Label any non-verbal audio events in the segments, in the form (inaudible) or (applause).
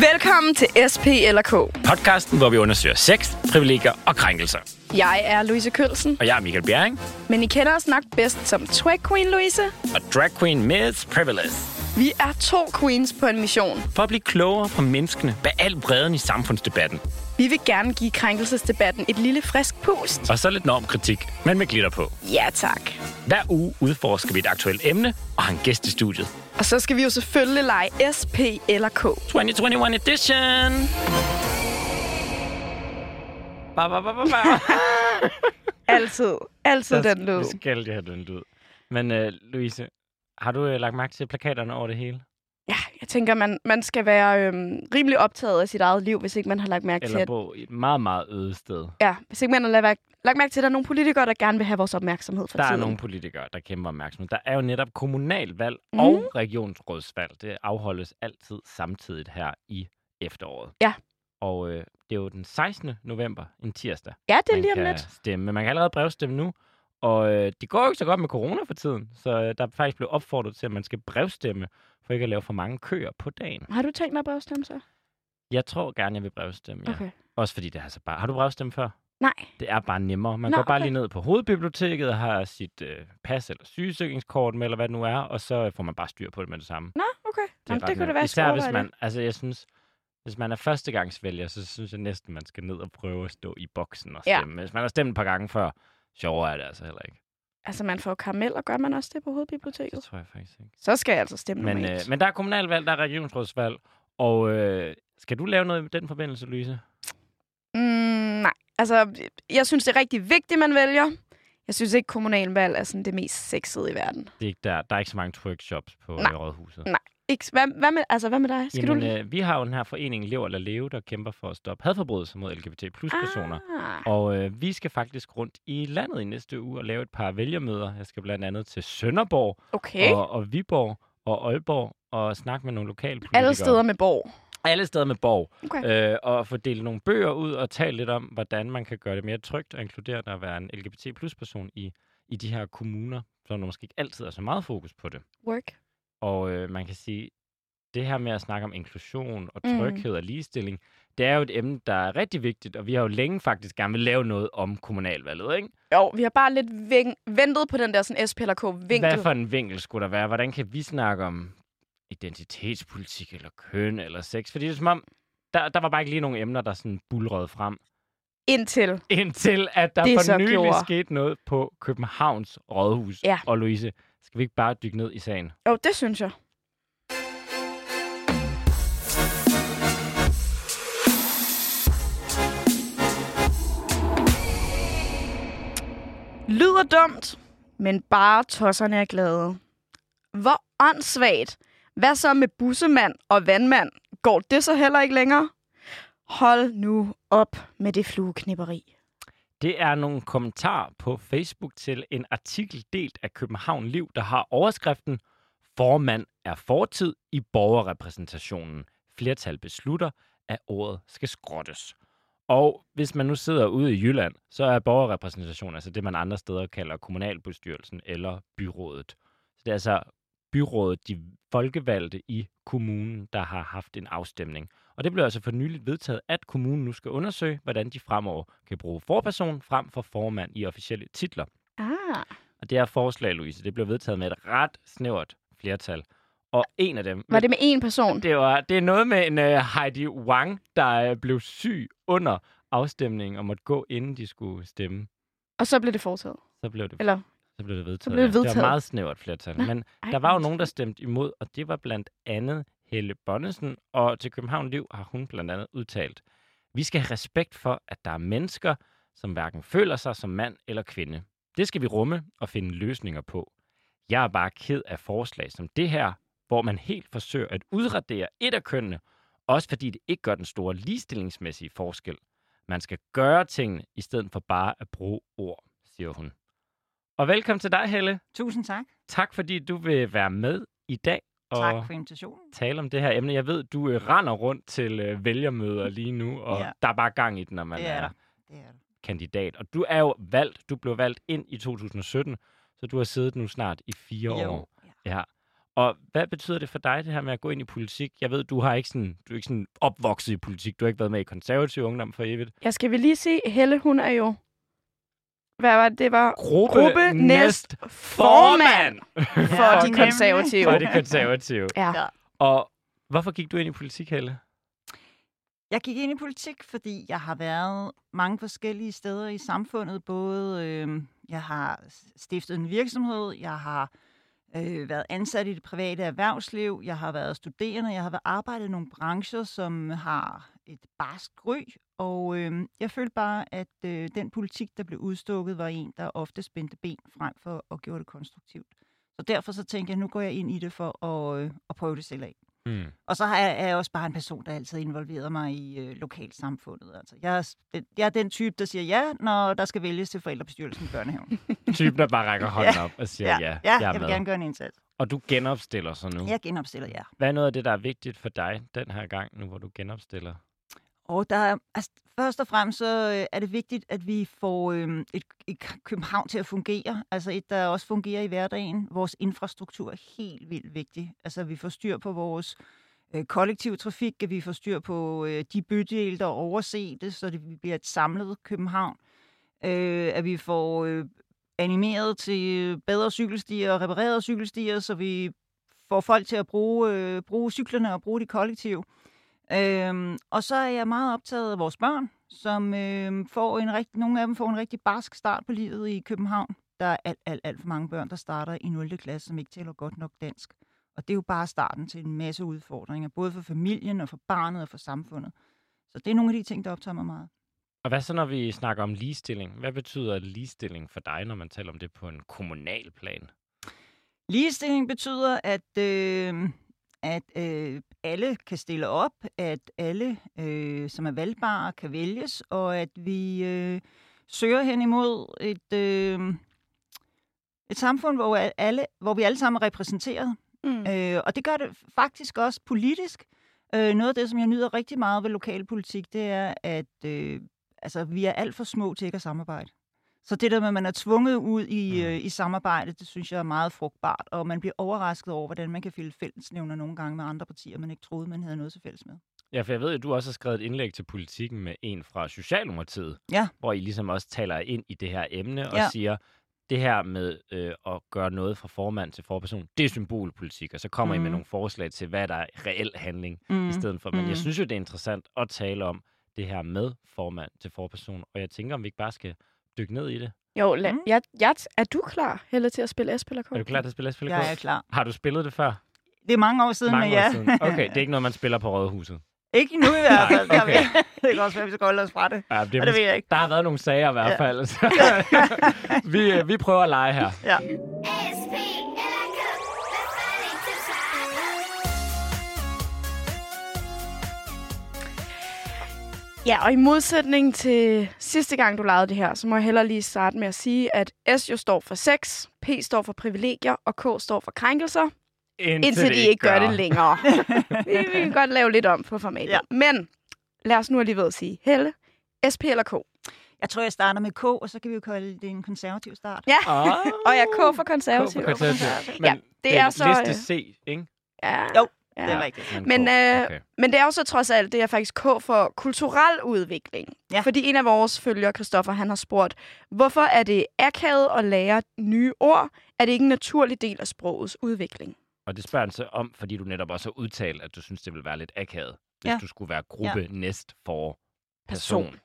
Velkommen til SP eller K. Podcasten, hvor vi undersøger sex, privilegier og krænkelser. Jeg er Louise Kølsen, Og jeg er Michael Bjerring, men I kender os nok bedst som Twag Queen Louise. og drag queen Miss Privilege. Vi er to queens på en mission. For at blive klogere på menneskene bag al bredden i samfundsdebatten. Vi vil gerne give krænkelsesdebatten et lille frisk pust. Og så lidt normkritik, men med glitter på. Ja tak. Hver uge udforsker vi et aktuelt emne og har en gæst i studiet. Og så skal vi jo selvfølgelig lege SP eller K. 2021 edition! Ba, ba, ba, ba, ba. (laughs) Altid. Altid den lyd. Vi skal have den lyd. Men uh, Louise, har du uh, lagt mærke til plakaterne over det hele? Ja, jeg tænker, man, man skal være øhm, rimelig optaget af sit eget liv, hvis ikke man har lagt mærke til, Eller at, bo i et meget, meget øde sted? ja, hvis ikke man har lagt, lagt mærke til, at der er nogle politikere, der gerne vil have vores opmærksomhed for Der er tiden. nogle politikere, der kæmper opmærksomhed. Der er jo netop kommunalvalg Mm. og regionsrådsvalg. Det afholdes altid samtidigt her i efteråret. Ja. Og øh, det er jo den 16. november, en tirsdag, Ja, det er lige om lidt. stemme. Men man kan allerede brevstemme nu. Og øh, det går jo ikke så godt med corona for tiden, så øh, der er faktisk blevet opfordret til, at man skal brevstemme, for ikke at lave for mange køer på dagen. Har du tænkt dig at brevstemme så? Jeg tror gerne, jeg vil brevstemme, ja. Okay. Også fordi det er så bare... Har du brevstemt før? Nej. Det er bare nemmere. Man Nå, går bare okay. lige ned på hovedbiblioteket og har sit øh, pas eller sygesikringskort med, eller hvad det nu er, og så øh, får man bare styr på det med det samme. Nå, okay. Det, Jamen, det kunne da være, Især hvis man, altså jeg synes, hvis man er førstegangsvælger, så synes jeg næsten, man skal ned og prøve at stå i boksen og Ja. stemme. Hvis man har stemt et par gange før, sjovere er det altså heller ikke. Altså, man får karamel, og gør man også det på Det hovedbiblioteket? tror jeg faktisk ikke. Så skal jeg altså stemme Men, øh, men der er kommunalvalg, der er regionsrådsvalg, og øh, skal du lave noget i den forbindelse, Louise? Mm, nej, altså, jeg synes, det er rigtig vigtigt, man vælger. Jeg synes ikke, kommunalvalg er sådan det mest sexede i verden. Det er ikke der, der er ikke så mange twerkshops på Nej. rådhuset. Ikke, hvad, hvad, med, altså, hvad med dig? Skal Jamen, du... øh, vi har jo den her forening Lev eller Leve, der kæmper for at stoppe hadforbrydelser mod LGBT plus personer. Ah, Og øh, vi skal faktisk rundt i landet i næste uge og lave et par vælgermøder. Jeg skal blandt andet til Sønderborg okay. og, og Viborg og Aalborg og snakke med nogle lokalpolitikere. Alle steder med borg. Alle steder med borg. Okay. Øh, og få delt nogle bøger ud og tale lidt om, hvordan man kan gøre det mere trygt og inkluderende at være en LGBT plus person i, i de her kommuner, så der måske ikke altid er så meget fokus på det. Work. Og øh, man kan sige, det her med at snakke om inklusion og Mm. tryghed mm. og ligestilling, det er jo et emne, der er rigtig vigtigt, og vi har jo længe faktisk gerne vil lave noget om kommunalvalget, ikke? Jo, vi har bare lidt ving- ventet på den der sådan SP eller K-vinkel. Hvad for en vinkel skulle der være? Hvordan kan vi snakke om identitetspolitik, eller køn, eller sex? Fordi det er som om, der, der var bare ikke lige nogen emner, der sådan bulrede frem. Indtil. Indtil at der Det for nylig gjorde. skete noget på Københavns Rådhus. Ja. Og Louise, skal vi ikke bare dykke ned i sagen? Jo, det synes jeg. Lyder dumt, men bare tosserne er glade. Hvor åndssvagt. Hvad så med bussemand og vandmand? Går det så heller ikke længere? Hold nu op med det flueknipperi. Det er nogle kommentarer på Facebook til en artikel delt af København Liv, der har overskriften Formand er fortid i borgerrepræsentationen. Flertal beslutter, at ordet skal skrottes. Og hvis man nu sidder ude i Jylland, så er borgerrepræsentation altså det, man andre steder kalder kommunalbestyrelsen eller byrådet. Så det er altså byrådet, de folkevalgte i kommunen, der har haft en afstemning. Og det blev altså for nyligt vedtaget, at kommunen nu skal undersøge, hvordan de fremover kan bruge forperson frem for formand i officielle titler. Ah, Og det her forslag, Louise, det blev vedtaget med et ret snævert flertal. Og en af dem... var det med én person? Det, var, det er noget med en uh, Heidi Wang, der uh, blev syg under afstemningen og måtte gå, inden de skulle stemme. Og så blev det foretaget? Så blev det, Eller? så blev det vedtaget. Så blev det ja. Det vedtaget. var meget snævert flertal. Nå, Men Ej, der var jo nogen, der stemte imod, og det var blandt andet Helle Bonnesen. Og til København Liv har hun blandt andet udtalt, vi skal have respekt for, at der er mennesker, som hverken føler sig som mand eller kvinde. Det skal vi rumme og finde løsninger på. Jeg er bare ked af forslag som det her, hvor man helt forsøger at udradere et af kønnene, også fordi det ikke gør den store ligestillingsmæssige forskel. Man skal gøre tingene, i stedet for bare at bruge ord, siger hun. Og velkommen til dig, Helle. Tusind tak. Tak fordi du vil være med i dag Tak for invitationen. tale om det her emne. Jeg ved, du øh, render rundt til øh, vælgermøder lige nu, og Ja. der er bare gang i den, når man Det er er der. Det er kandidat. Og du er jo valgt, du blev valgt ind i 2017, så du har siddet nu snart i fire, Fire år. ja. Ja. Og hvad betyder det for dig, det her med at gå ind i politik? Jeg ved, du har ikke sådan, du er ikke sådan opvokset i politik. Du har ikke været med i konservativ ungdom for evigt. Jeg skal vi lige se, Helle, hun er jo... Hvad var det? Det var Gruppe, Gruppe næst formand for Ja, de konservative. For de konservative. Ja. Ja. Og hvorfor gik du ind i politik, Helle? Jeg gik ind i politik, fordi jeg har været mange forskellige steder i samfundet. Både øh, jeg har stiftet en virksomhed, jeg har øh, været ansat i det private erhvervsliv, jeg har været studerende, jeg har været arbejdet i nogle brancher, som har et barsk ry, og øh, jeg følte bare, at øh, den politik, der blev udstukket, var en, der ofte spændte ben frem for at gøre det konstruktivt. Så derfor så tænkte jeg, nu går jeg ind i det for at, øh, at prøve det selv af. Mm. Og så jeg, er jeg også bare en person, der altid involverer mig i øh, lokalsamfundet. Altså, jeg, er, jeg er den type, der siger ja, når der skal vælges til forældrebestyrelsen i børnehaven. (laughs) Typen, der bare rækker hånden (laughs) op og siger ja, ja ja jeg jeg vil med. gerne gøre en indsats. Og du genopstiller så nu. Jeg genopstiller ja. Hvad er noget af det, der er vigtigt for dig den her gang, nu hvor du genopstiller? Og der er, altså, først og fremmest så øh, er det vigtigt, at vi får øh, et, et København til at fungere. Altså et, der også fungerer i hverdagen. Vores infrastruktur er helt vildt vigtig. Altså vi får styr på vores øh, kollektiv trafik, at vi får styr på øh, de bydele, der overser det, så det bliver et samlet København. Øh, at vi får øh, animeret til bedre cykelstier og reparerede cykelstier, så vi får folk til at bruge, øh, bruge cyklerne og bruge de kollektive. Øhm, og så er jeg meget optaget af vores børn, som øh, får en rigt, nogle af dem får en rigtig barsk start på livet i København. Der er alt, alt, alt for mange børn, der starter i 0. klasse, som ikke taler godt nok dansk. Og det er jo bare starten til en masse udfordringer, både for familien og for barnet og for samfundet. Så det er nogle af de ting, der optager mig meget. Og hvad så, når vi snakker om ligestilling? Hvad betyder ligestilling for dig, når man taler om det på en kommunal plan? Ligestilling betyder, at, øh, at øh, alle kan stille op, at alle, øh, som er valgbare, kan vælges, og at vi øh, søger hen imod et, øh, et samfund, hvor, alle, hvor vi alle sammen er repræsenteret. Mm. Øh, og det gør det faktisk også politisk. Øh, noget af det, som jeg nyder rigtig meget ved lokalpolitik, det er, at øh, altså, vi er alt for små til ikke at samarbejde. Så det der med, at man er tvunget ud i, Mm. øh, i samarbejde, det synes jeg er meget frugtbart. Og man bliver overrasket over, hvordan man kan finde fællesnævner nogle gange med andre partier, man ikke troede, man havde noget til fælles med. Ja, for jeg ved, at du også har skrevet et indlæg til politikken med en fra Socialdemokratiet, Ja. hvor I ligesom også taler ind i det her emne og Ja. siger, det her med øh, at gøre noget fra formand til forperson, det er symbolpolitik, og så kommer mm. I med Mhm. nogle forslag til, hvad der er reel handling Mm. i stedet for. Men Mhm. jeg synes jo, det er interessant at tale om det her med formand til forperson, og jeg tænker, om vi ikke bare skal dykke ned i det. Jo, la- Mm. jeg, jeg, er du klar, Helle, til at spille S eller K? Er du klar til at spille spille Jeg er klar. Har du spillet det før? Det er mange år siden, Mange men ja. år siden. Okay, det er ikke noget, man spiller på Rådhuset. (laughs) ikke nu i hvert fald. Nej, okay. (laughs) det kan også være, at vi skal holde os fra det. Ja, det, Og det ved jeg ikke. Der har været nogle sager i hvert Ja. fald. (laughs) vi, øh, vi prøver at lege her. Ja. Eller Ja, og i modsætning til sidste gang, du lavede det her, så må jeg hellere lige starte med at sige, at S jo står for sex, P står for privilegier, og K står for krænkelser, Indtil, indtil de ikke gør det længere. (laughs) vi, vi kan godt lave lidt om på formatet. Ja. Men lad os nu alligevel sige, Helle, SP eller K? Jeg tror, jeg starter med K, og så kan vi jo kalde det en konservativ start. Ja, Oh, og jeg er K for konservativ. K for konservativ. Men Ja, det er så, liste øh, C, ikke? Ja, Jo, ja. Det er rigtigt. Men, øh, okay. Men det er jo så trods alt, det er faktisk K for kulturel udvikling. Ja. Fordi en af vores følgere, Christoffer, han har spurgt, hvorfor er det akavet at lære nye ord? Er det ikke en naturlig del af sprogets udvikling? Og det spørger han så om, fordi du netop også har udtalt, at du synes, det ville være lidt akavet, hvis Ja. du skulle være gruppe næst for Person. person.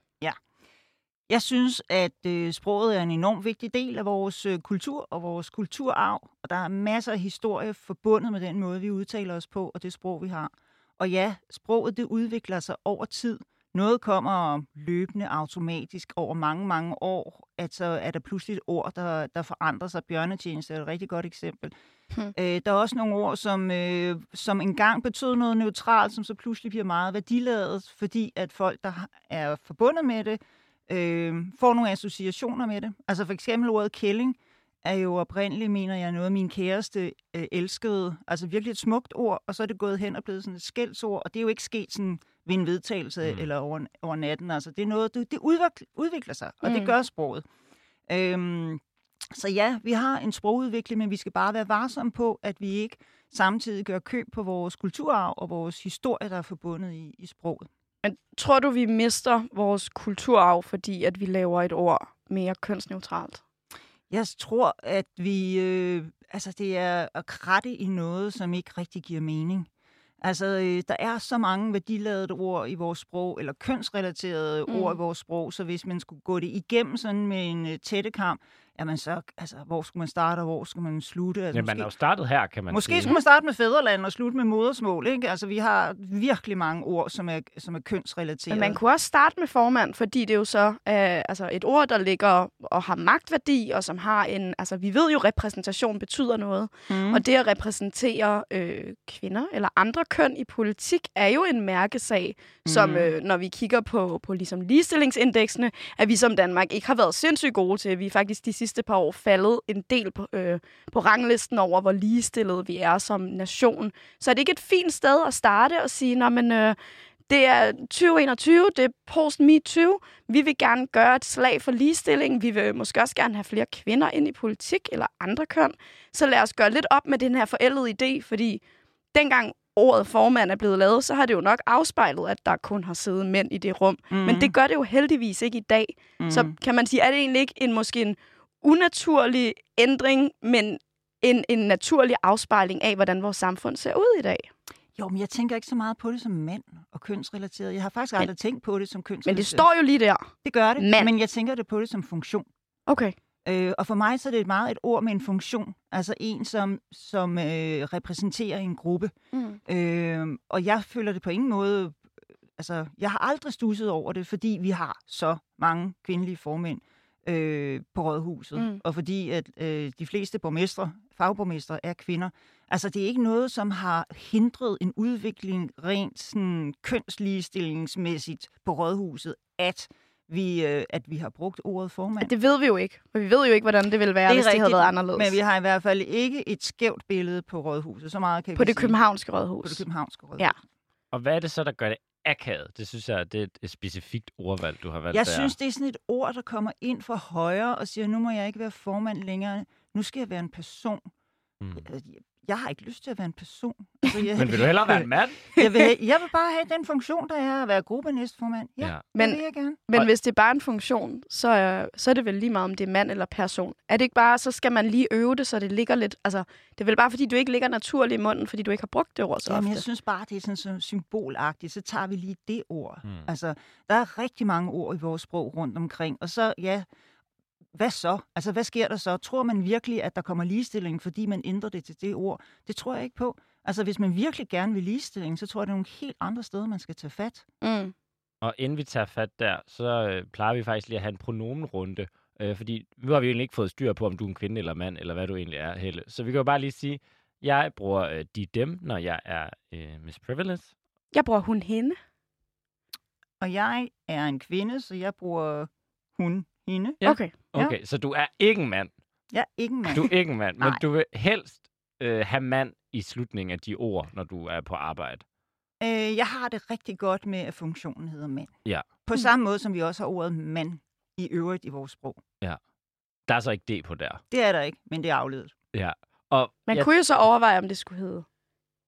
Jeg synes, at øh, sproget er en enormt vigtig del af vores øh, kultur og vores kulturarv, og der er masser af historie forbundet med den måde, vi udtaler os på, og det sprog, vi har. Og ja, sproget det udvikler sig over tid. Noget kommer løbende automatisk over mange, mange år, at så er der pludselig et ord, der, der forandrer sig. Bjørnetjeneste er et rigtig godt eksempel. Hmm. Øh, der er også nogle ord, som, øh, som engang betød noget neutralt, som så pludselig bliver meget værdiladet, fordi at folk, der er forbundet med det, øh, får nogle associationer med det. Altså for eksempel ordet kælling er jo oprindeligt, mener jeg, noget min kæreste øh, elskede. Altså virkelig et smukt ord, og så er det gået hen og blevet sådan et skældsord, og det er jo ikke sket sådan ved en vedtagelse Mm. eller over, over natten. Altså det er noget, det, det udvikler, udvikler sig, og. Mm. det gør sproget. Øhm, Så ja, vi har en sprogudvikling, men vi skal bare være varsomme på, at vi ikke samtidig gør køb på vores kulturarv og vores historie, der er forbundet i, i sproget. Men tror du, vi mister vores kulturarv, fordi at vi laver et ord mere kønsneutralt? Jeg tror, at vi, øh, altså det er at kratte i noget, som ikke rigtig giver mening. Altså, øh, der er så mange værdiladede ord i vores sprog, eller kønsrelaterede Mm. mm. ord i vores sprog, så hvis man skulle gå det igennem sådan med en øh, tættekam, jamen så, altså, hvor skulle man starte, og hvor skal man slutte? Altså, Ja, man er jo startet her, kan man Måske sige. skulle man starte med fædreland og slutte med modersmål. Ikke? Altså, vi har virkelig mange ord, som er, som er kønsrelaterede. Men man kunne også starte med formand, fordi det er jo så øh, altså et ord, der ligger og har magtværdi, og som har en... Altså, vi ved jo, at repræsentation betyder noget. mm. Og det at repræsentere øh, kvinder eller andre køn i politik er jo en mærkesag, mm. som øh, når vi kigger på, på ligesom ligestillingsindeksene, at vi som Danmark ikke har været sindssygt gode til. Vi er faktisk de sidste par år faldet en del på, øh, på ranglisten over, hvor ligestillede vi er som nation. Så er det ikke et fint sted at starte og sige, Nå, men, øh, det er 2021, det er post-MeToo. Vi vil gerne gøre et slag for ligestilling. Vi vil måske også gerne have flere kvinder ind i politik eller andre køn. Så lad os gøre lidt op med den her forældede idé, fordi dengang ordet formand er blevet lavet, så har det jo nok afspejlet, at der kun har siddet mænd i det rum. Mm. Men det gør det jo heldigvis ikke i dag. Mm. Så kan man sige, er det egentlig ikke en måske en unaturlig ændring, men en, en naturlig afspejling af, hvordan vores samfund ser ud i dag? Jo, men jeg tænker ikke så meget på det som mand og kønsrelateret. Jeg har faktisk Men- aldrig tænkt på det som kønsrelateret. Men det står jo lige der. Det gør det, mand. men jeg tænker det på det som funktion. Okay. Øh, og for mig så er det meget et ord med en funktion. Altså en, som, som øh, repræsenterer en gruppe. Mm. Øh, og jeg føler det på ingen måde... Altså, jeg har aldrig stusset over det, fordi vi har så mange kvindelige formænd øh, på rådhuset. Mm. Og fordi at øh, de fleste borgmestre, fagborgmestre er kvinder. Altså, det er ikke noget, som har hindret en udvikling rent sådan, kønsligestillingsmæssigt på rådhuset, at vi, øh, at vi har brugt ordet formand. Det ved vi jo ikke. For vi ved jo ikke, hvordan det ville være, Det er hvis det havde været anderledes. Men vi har i hvert fald ikke et skævt billede på rådhuset. Så meget kan på vi det sige. københavnske rådhus. På det københavnske rådhus. Ja. Og hvad er det så, der gør det akavet? Det synes jeg, det er et- specifikt ordvalg, du har valgt Jeg der. synes, det er sådan et ord, der kommer ind fra højre og siger, nu må jeg ikke være formand længere. Nu skal jeg være en person. Mm. Jeg har ikke lyst til at være en person. Altså, jeg, (laughs) Men vil du (laughs) hellere være en mand? (laughs) jeg, vil, jeg vil bare have den funktion, der er at være gruppenæstformand. Ja, Ja. Men- det vil jeg gerne. Men hvis det er bare en funktion, så, er- så er det vel lige meget, om det er mand eller person. Er det ikke bare, så skal man lige øve det, så det ligger lidt... Altså, det er vel bare, fordi du ikke ligger naturligt i munden, fordi du ikke har brugt det ord så Jamen, ofte. jeg synes bare, det er sådan så symbolagtigt. Så tager vi lige det ord. Mm. Altså, der er rigtig mange ord i vores sprog rundt omkring. Og så, ja, hvad så? Altså, hvad sker der så? Tror man virkelig, at der kommer ligestilling, fordi man ændrer det til det ord? Det tror jeg ikke på. Altså, hvis man virkelig gerne vil ligestilling, så tror jeg, det er nogle helt andre steder, man skal tage fat. Mm. Og inden vi tager fat der, så øh, plejer vi faktisk lige at have en pronomenrunde. Øh, fordi nu har vi egentlig ikke fået styr på, om du er en kvinde eller mand, eller hvad du egentlig er, Helle. Så vi kan jo bare lige sige, jeg bruger øh, de dem, når jeg er øh, Miss Privilege. Jeg bruger hun hende. Og jeg er en kvinde, så jeg bruger hun, hende. Ja. Okay. Ja. Okay, så du er ikke en mand. Jeg er ikke en mand. Du er ikke en mand, men du vil helst øh, have mand i slutningen af de ord, når du er på arbejde. Øh, jeg har det rigtig godt med, at funktionen hedder mand. Ja. På Mm. samme måde, som vi også har ordet mand i øvrigt i vores sprog. Der er så ikke det på der. Det er der ikke, men det er afledet. Ja. Og Man jeg, kunne jo så overveje, om det skulle hedde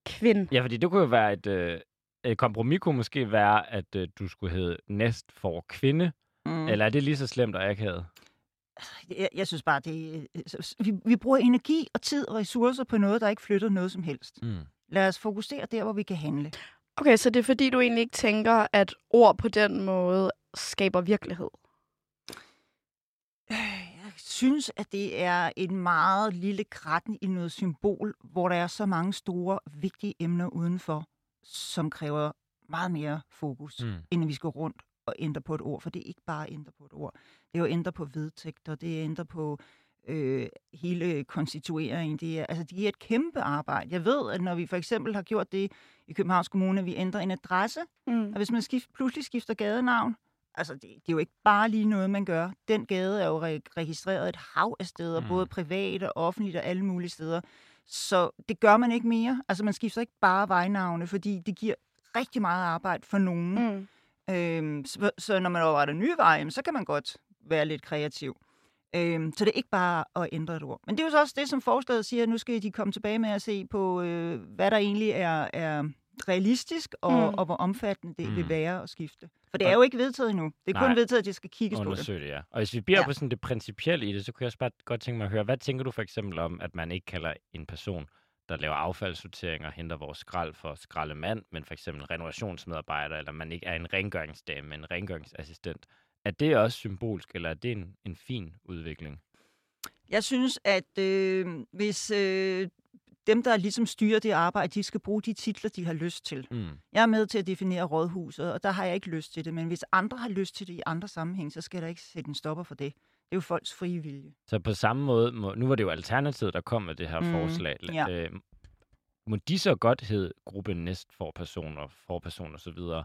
kvinde. Ja, fordi det kunne jo være et, øh, et kompromis kunne måske være, at øh, du skulle hedde næst for kvinde. Mm. Eller er det lige så slemt og akavet? Jeg, jeg synes bare, det øh, så- vi, vi bruger energi og tid og ressourcer på noget, der ikke flytter noget som helst. Mm. Lad os fokusere der, hvor vi kan handle. Okay, så det er fordi, du egentlig ikke tænker, at ord på den måde skaber virkelighed. Jeg synes, at det er en meget lille kratten i noget symbol, hvor der er så mange store, vigtige emner udenfor, som kræver meget mere fokus, Mm. mm. end at vi skal rundt og ændre på et ord. For det er ikke bare at ændre på et ord. Det er jo at ændre på vedtægter, det er at ændre på øh, hele konstitueringen. Det er, altså, det er et kæmpe arbejde. Jeg ved, at når vi for eksempel har gjort det i Københavns Kommune, at vi ændrer en adresse, Mm. og hvis man skift, pludselig skifter gadenavn, altså det, det er jo ikke bare lige noget, man gør. Den gade er jo re- registreret et hav af steder, mm. både privat og offentligt og alle mulige steder. Så det gør man ikke mere. Altså man skifter ikke bare vejnavne, fordi det giver rigtig meget arbejde for nogen. Mm. Øhm, så, så når man opretter nye veje, så kan man godt være lidt kreativ. Øhm, så det er ikke bare at ændre et ord. Men det er jo så også det, som forslaget siger, at nu skal de komme tilbage med at se på, øh, hvad der egentlig er, er realistisk, og, Mm. og hvor omfattende det Mm. vil være at skifte. For det er jo ikke vedtaget endnu. Det er kun Nej. vedtaget, at det skal kigges på det. det, ja. Og hvis vi bliver. Ja. på sådan det principielle i det, så kunne jeg også bare godt tænke mig at høre, hvad tænker du for eksempel om, at man ikke kalder en person, der laver affaldssortering og henter vores skrald for skraldemand, men for eksempel en renovationsmedarbejder, eller man ikke er en rengøringsdame, men en rengøringsassistent. Er det også symbolsk, eller er det en, en fin udvikling? Jeg synes, at øh, hvis øh, dem, der ligesom styrer det arbejde, de skal bruge de titler, de har lyst til. Mm. Jeg er med til at definere rådhuset, og der har jeg ikke lyst til det. Men hvis andre har lyst til det i andre sammenhæng, så skal der ikke sætte en stopper for det. Det er jo folks frie vilje. Så på samme måde, må, nu var det jo Alternativet, der kom med det her mm. Forslag. ja. Øh, må de så godt hedde gruppe næstforpersoner, forperson og så videre?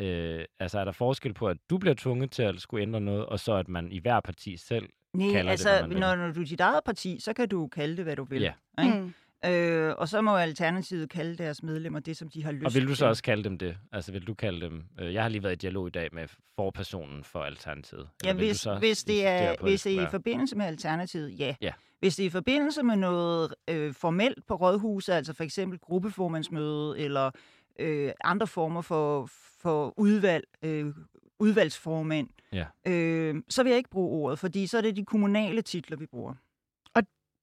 Øh, altså er der forskel på, at du bliver tvunget til at skulle ændre noget, og så at man i hver parti selv Nej, Kalder det, altså, vil. når, når du er dit eget parti, så kan du kalde det, hvad du vil. Ja. Ikke? Mm. Øh, og så må Alternativet kalde deres medlemmer det, som de har lyst til. Og vil du så også kalde dem det? Altså vil du kalde dem... Øh, jeg har lige været i dialog i dag med forpersonen for Alternativet. Ja, Eller du hvis, så hvis det er, hvis det er i forbindelse med Alternativet, ja. Ja. Hvis det er i forbindelse med noget øh, formelt på rådhuset, altså for eksempel gruppeformandsmøde eller øh, andre former for, for udvalg, øh, udvalgsformænd, Ja. øh, så vil jeg ikke bruge ordet, fordi så er det de kommunale titler, vi bruger.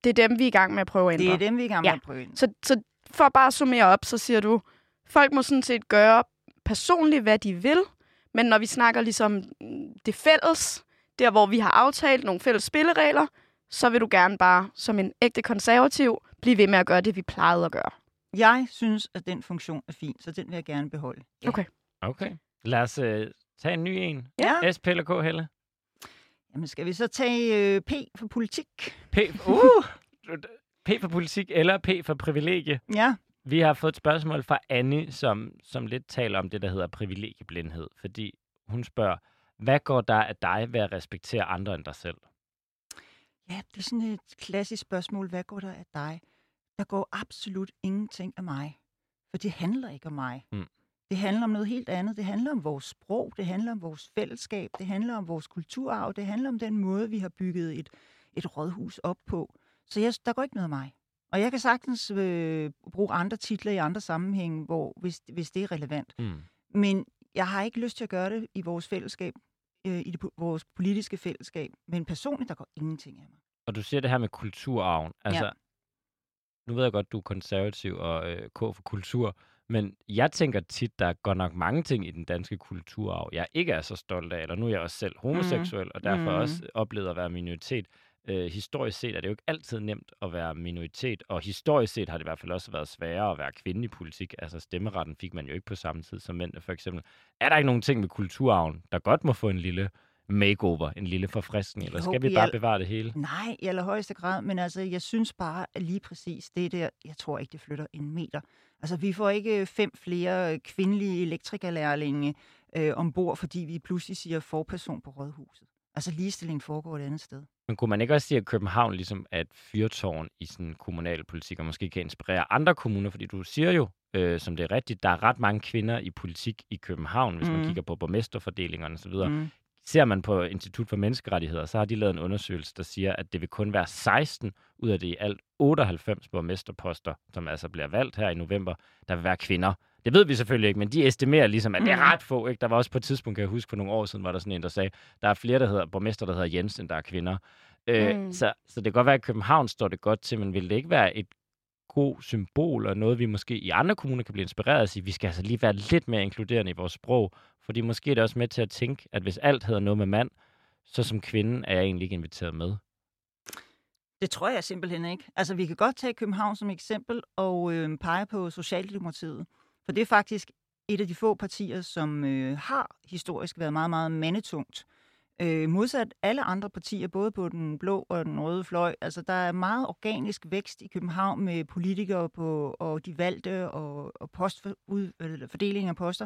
Det er dem, vi er i gang med at prøve at ændre. Det er dem, vi er i gang med Ja. at prøve ind. Så, så for bare at summere op, så siger du, folk må sådan set gøre personligt, hvad de vil, men når vi snakker ligesom det fælles, der hvor vi har aftalt nogle fælles spilleregler, så vil du gerne bare som en ægte konservativ blive ved med at gøre det, vi plejede at gøre. Jeg synes, at den funktion er fin, så den vil jeg gerne beholde. Ja. Okay. Okay. Lad os øh, tage en ny en. Ja. S, P eller K, Helle? Jamen, skal vi så tage øh, P for politik? P, (laughs) uh, P for politik eller P for privilegie. Ja. Vi har fået et spørgsmål fra Anne, som, som lidt taler om det, der hedder privilegieblindhed. Fordi hun spørger, hvad går der af dig ved at respektere andre end dig selv? Ja, det er sådan et klassisk spørgsmål. Hvad går der af dig? Der går absolut ingenting af mig. For det handler ikke om mig. Mm. Det handler om noget helt andet. Det handler om vores sprog, det handler om vores fællesskab, det handler om vores kulturarv, det handler om den måde, vi har bygget et, et rådhus op på. Så jeg, der går ikke noget af mig. Og jeg kan sagtens øh, bruge andre titler i andre sammenhænge, hvor, hvis, hvis det er relevant. Mm. Men jeg har ikke lyst til at gøre det i vores fællesskab, øh, i det, vores politiske fællesskab. Men personligt, der går ingenting af mig. Og du siger det her med kulturarven. Altså, Ja. nu ved jeg godt, du er konservativ og øh, K for kultur, men jeg tænker tit, der er godt nok mange ting i den danske kulturarv, jeg ikke er så stolt af, eller nu er jeg også selv homoseksuel, mm. og derfor Mhm. også oplevet at være minoritet. Øh, historisk set er det jo ikke altid nemt at være minoritet, og historisk set har det i hvert fald også været sværere at være kvinde i politik. Altså stemmeretten fik man jo ikke på samme tid som mænd, for eksempel. Er der ikke nogen ting med kulturarven, der godt må få en lille makeover, en lille forfriskning, eller skal vi bare bevare det hele? Nej, i allerhøjeste grad, men altså, jeg synes bare, at lige præcis det der, jeg tror ikke, det flytter en meter. Altså, vi får ikke fem flere øh, kvindelige elektrikerlærlinge øh, ombord, fordi vi pludselig siger forperson på rådhuset. Altså, ligestilling foregår et andet sted. Men kunne man ikke også sige, at København ligesom er et fyrtårn i sådan kommunal politik, og måske kan inspirere andre kommuner? Fordi du siger jo, øh, som det er rigtigt, der er ret mange kvinder i politik i København, hvis mm. man kigger på borgmesterfordelingerne osv. Mm. Mm. Ser man på Institut for Menneskerettigheder, så har de lavet en undersøgelse, der siger, at det vil kun være 16 ud af det i alt 98 borgmesterposter, som altså bliver valgt her i november, der vil være kvinder. Det ved vi selvfølgelig ikke, men de estimerer ligesom, at det er Mhm. ret få. Ikke? Der var også på et tidspunkt, kan jeg huske, for nogle år siden, var der sådan en, der sagde, der er flere, der hedder borgmester, der hedder Jens, end der er kvinder. Øh, Mm. så, så det kan godt være, at København står det godt til, men vil det ikke være et god symbol, og noget, vi måske i andre kommuner kan blive inspireret af at sige, vi skal altså lige være lidt mere inkluderende i vores sprog, fordi måske er det også med til at tænke, at hvis alt hedder noget med mand, så som kvinde er jeg egentlig ikke inviteret med. Det tror jeg simpelthen ikke. Altså, vi kan godt tage København som eksempel og øh, pege på Socialdemokratiet. For det er faktisk et af de få partier, som øh, har historisk været meget, meget mandetungt. Øh, Øh, modsat alle andre partier, både på den blå og den røde fløj. Altså, der er meget organisk vækst i København med politikere på, og de valgte og, og post, ud, eller fordeling af poster.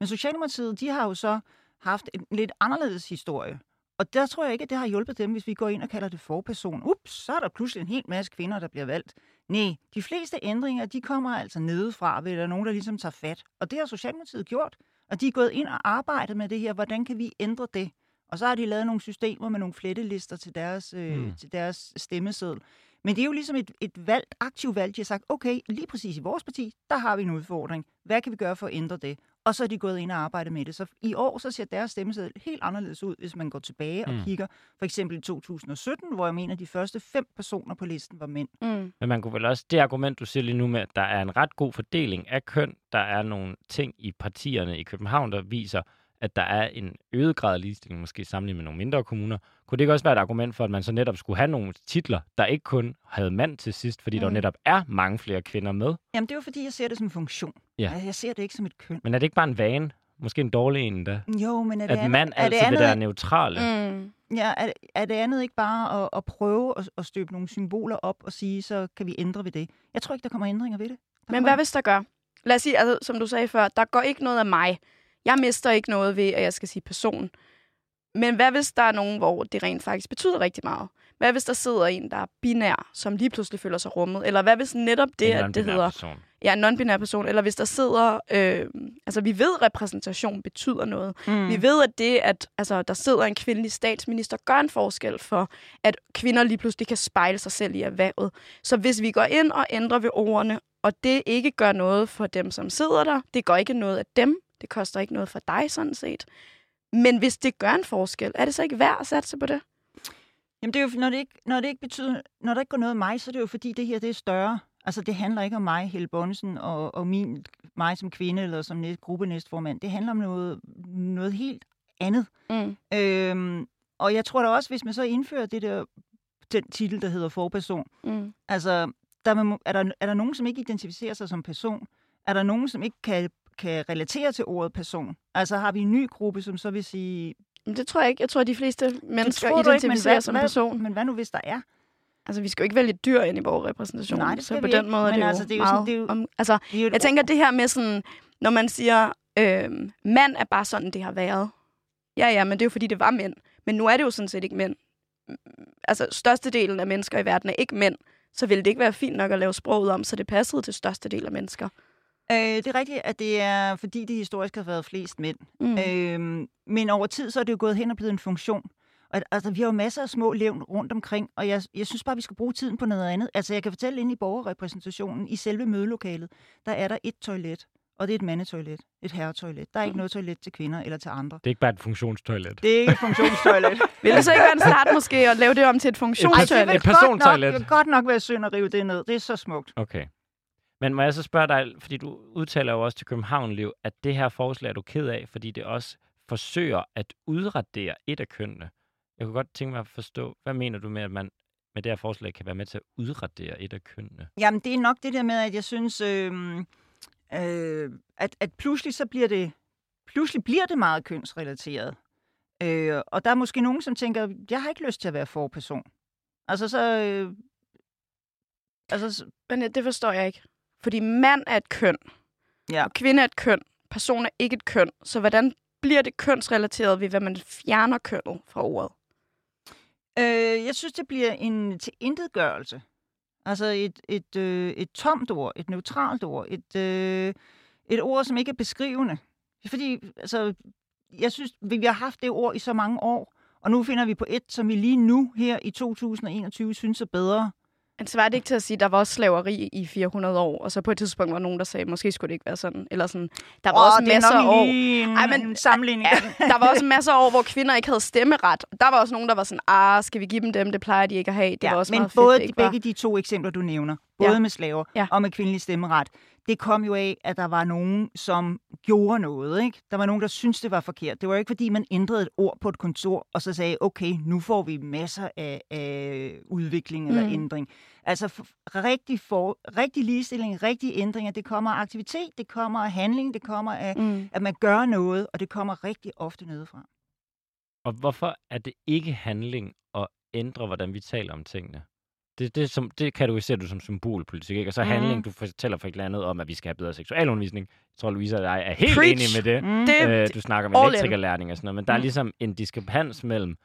Men Socialdemokratiet, de har jo så haft en lidt anderledes historie. Og der tror jeg ikke, at det har hjulpet dem, hvis vi går ind og kalder det forperson. Ups, så er der pludselig en hel masse kvinder, der bliver valgt. Nej, de fleste ændringer, de kommer altså nedefra, ved der er nogen, der ligesom tager fat. Og det har Socialdemokratiet gjort. Og de er gået ind og arbejdet med det her. Hvordan kan vi ændre det? Og så har de lavet nogle systemer med nogle flettelister til deres, øh, Mm. til deres stemmeseddel. Men det er jo ligesom et, et valg, aktivt valg. De har sagt, okay, lige præcis i vores parti, der har vi en udfordring. Hvad kan vi gøre for at ændre det? Og så er de gået ind og arbejdet med det. Så i år så ser deres stemmeseddel helt anderledes ud, hvis man går tilbage og Mm. kigger. For eksempel i 2017, hvor jeg mener, at de første fem personer på listen var mænd. Mm. Men man kunne vel også, det argument, du siger lige nu med, at der er en ret god fordeling af køn, der er nogle ting i partierne i København, der viser, at der er en øget grad af ligestilling, måske sammenlignet med nogle mindre kommuner. Kunne det ikke også være et argument for, at man så netop skulle have nogle titler, der ikke kun havde mand til sidst, fordi mm. der netop er mange flere kvinder med? Jamen, det er jo fordi, jeg ser det som en funktion. Ja. Altså, Jeg ser det ikke som et køn. Men er det ikke bare en vane? Måske en dårlig en, da? Jo, men er det At andet, mand er det altid vil andet, være neutrale? Mm. Ja, er, er det andet ikke bare at, at prøve at, at støbe nogle symboler op og sige, så kan vi ændre ved det? Jeg tror ikke, der kommer ændringer ved det. Der Men kommer hvad hvis der gør? Lad os sige, altså, som du sagde før, der går ikke noget af mig. Jeg mister ikke noget ved, at jeg skal sige person. Men hvad hvis der er nogen, hvor det rent faktisk betyder rigtig meget? Hvad hvis der sidder en, der er binær, som lige pludselig føler sig rummet? Eller hvad hvis netop det, at det hedder Person. ja, en non-binær person? Eller hvis der sidder... Øh, altså, vi ved, at repræsentation betyder noget. Mm. Vi ved, at det, at altså, der sidder en kvindelig statsminister, gør en forskel for, at kvinder lige pludselig kan spejle sig selv i erhvervet. Så hvis vi går ind og ændrer ved ordene, og det ikke gør noget for dem, som sidder der, det gør ikke noget af dem, det koster ikke noget for dig sådan set. Men hvis det gør en forskel, er det så ikke værd at satse på det? Jamen, det er jo, når det, ikke, når det ikke betyder, når der ikke går noget af mig, så er det jo fordi, det her det er større. Altså, det handler ikke om mig, Helle Bonnesen, og, og min, mig som kvinde eller som næst, gruppenæstformand. Det handler om noget, noget helt andet. Mm. Øhm, og jeg tror da også, hvis man så indfører det der, den titel, der hedder forperson, Mm. Altså, der er, er, der, er der nogen, som ikke identificerer sig som person? Er der nogen, som ikke kan, kan relatere til ordet person? Altså, har vi en ny gruppe, som så vil sige... Men det tror jeg ikke. Jeg tror, at de fleste mennesker ikke, men identificerer hvad- som hvad- person. Men hvad nu, hvis der er? Altså, vi skal jo ikke vælge dyr ind i vores repræsentation. Nej, det så skal på vi den ikke. måde er det, altså, det er jo meget sådan- det er jo- om, altså, Det er jo Jeg tænker det her med sådan, når man siger, øh, mand er bare sådan, det har været. Ja, ja, men det er jo fordi, det var mænd. Men nu er det jo sådan set ikke mænd. Altså, størstedelen af mennesker i verden er ikke mænd. Så ville det ikke være fint nok at lave sproget om, så det passede til størstedelen af mennesker. Øh, det er rigtigt, at det er, fordi det historisk har været flest mænd. Mm. Mm. Øh, men over tid, så er det jo gået hen og blevet en funktion. Og, altså, vi har jo masser af små levn rundt omkring, og jeg, jeg synes bare, vi skal bruge tiden på noget andet. Altså, jeg kan fortælle, inde i borgerrepræsentationen, i selve mødelokalet, der er der et toilet, og det er et mandetoilet, et herretoilet. Der er ikke noget toilet til kvinder eller til andre. Det er ikke bare et funktionstoilet. Det er ikke et funktionstoilet. (laughs) Vil det så ikke være en start måske at lave det om til et Ej, funktionstoilet? det Et vil godt nok, persontoilet. det vil godt nok være synd at rive det ned. Det er så smukt. Okay. Men må jeg så spørge dig, fordi du udtaler jo også til København Liv, at det her forslag er du ked af, fordi det også forsøger at udradere et af kønnene. Jeg kunne godt tænke mig at forstå, hvad mener du med, at man med det her forslag kan være med til at udradere et af kønnene? Jamen, det er nok det der med, at jeg synes, øh, øh, at, at pludselig så bliver det, pludselig bliver det meget kønsrelateret. Øh, og der er måske nogen, som tænker, jeg har ikke lyst til at være forperson. Altså så... Øh, altså, så- Men øh, det forstår jeg ikke. Fordi mand er et køn, ja. og kvinde er et køn. Person er ikke et køn. Så hvordan bliver det kønsrelateret ved, hvad man fjerner kønnet fra ordet? Øh, jeg synes, det bliver en tilintetgørelse. Altså et, et, øh, et tomt ord, et neutralt ord, et, øh, et ord, som ikke er beskrivende. Fordi, altså, jeg synes, vi vi har haft det ord i så mange år, og nu finder vi på et, som vi lige nu her i 2021 synes er bedre. Var det ikke til at sige, at der var også slaveri i 400 år, og så på et tidspunkt var nogen, der sagde, måske skulle det ikke være sådan. Eller sådan. Der var Åh, også er masser af år. en, Ej, men- en sammenligning. Ja, der var også masser af år, hvor kvinder ikke havde stemmeret. Der var også nogen, der var sådan, ah, skal vi give dem dem? Det plejer de ikke at have. Det ja, var også men meget både fedt, de, begge de to eksempler, du nævner, både Ja. med slaver Ja. og med kvindelig stemmeret, det kom jo af, at der var nogen, som gjorde noget. Ikke? Der var nogen, der syntes, det var forkert. Det var jo ikke, fordi man ændrede et ord på et kontor, og så sagde, okay, nu får vi masser af, af udvikling eller Mm. ændring. Altså rigtig, for, rigtig ligestilling, rigtig ændringer, det kommer af aktivitet, det kommer af handling, det kommer af, Mm. at man gør noget, og det kommer rigtig ofte nedefra. Og hvorfor er det ikke handling at ændre, hvordan vi taler om tingene? Det, det, som, det kan du som symbolpolitik, ikke? Og så Mhm. handling, du fortæller for et eller andet om, at vi skal have bedre seksualundervisning. Jeg tror, Louise og jeg er helt Preach! enige med det. Mm. Det, Øh, du snakker om elektrikerlærning og sådan noget, men der er Mm. ligesom en diskrepans mellem,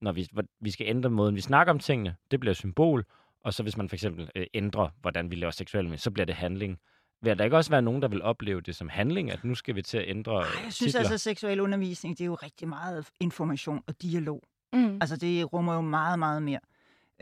når vi, vi skal ændre måden, vi snakker om tingene, det bliver symbol, og så hvis man for eksempel øh, ændrer, hvordan vi laver seksuel så bliver det handling. vil der ikke også være nogen, der vil opleve det som handling, at nu skal vi til at ændre Ej, jeg synes titler? altså, at seksuel undervisning, det er jo rigtig meget information og dialog. Mm. Altså, det rummer jo meget, meget mere.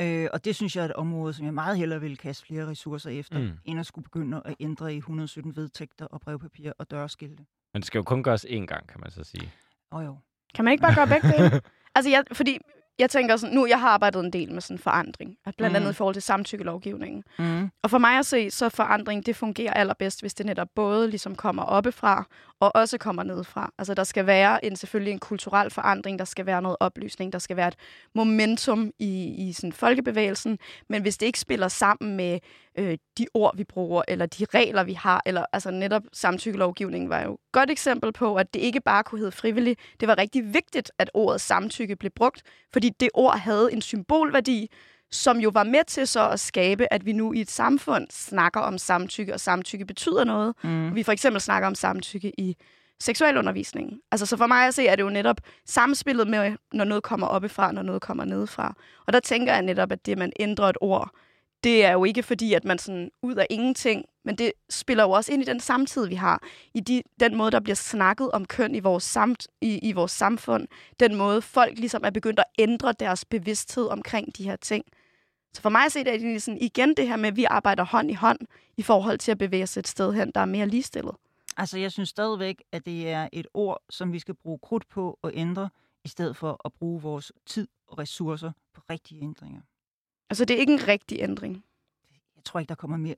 Øh, og det synes jeg er et område, som jeg meget hellere vil kaste flere ressourcer efter, Mm. end at skulle begynde at ændre i 117 vedtægter og brevpapir og dørskilte. Men det skal jo kun gøres én gang, kan man så sige. Og jo. Kan man ikke bare gøre begge dele? (laughs) altså, jeg, fordi jeg tænker sådan, nu jeg har arbejdet en del med sådan forandring, at blandt Mm. andet i forhold til samtykkelovgivningen. Mm. Og for mig at se, så forandring, det fungerer allerbedst, hvis det netop både ligesom kommer oppefra, og også kommer nedefra. Altså, der skal være en, selvfølgelig en kulturel forandring, der skal være noget oplysning, der skal være et momentum i, i sådan folkebevægelsen, men hvis det ikke spiller sammen med øh, de ord, vi bruger, eller de regler, vi har, eller altså netop samtykkelovgivningen var jo et godt eksempel på, at det ikke bare kunne hedde frivillig. Det var rigtig vigtigt, at ordet samtykke blev brugt, fordi det ord havde en symbolværdi, som jo var med til så at skabe, at vi nu i et samfund snakker om samtykke, og samtykke betyder noget. Mm. Vi for eksempel snakker om samtykke i seksualundervisningen. Altså, så for mig at se, er det jo netop samspillet med, når noget kommer oppefra, når noget kommer nedefra. Og der tænker jeg netop, at det, at man ændrer et ord, det er jo ikke fordi, at man sådan ud af ingenting, men det spiller jo også ind i den samtid, vi har. I de, den måde, der bliver snakket om køn i vores, samt, i, i vores samfund. Den måde, folk ligesom er begyndt at ændre deres bevidsthed omkring de her ting. Så for mig at se, det er det sådan, igen det her med, at vi arbejder hånd i hånd i forhold til at bevæge os et sted hen, der er mere ligestillet. Altså, jeg synes stadigvæk, at det er et ord, som vi skal bruge krudt på at ændre, i stedet for at bruge vores tid og ressourcer på rigtige ændringer. Altså, det er ikke en rigtig ændring. Jeg tror ikke, der kommer mere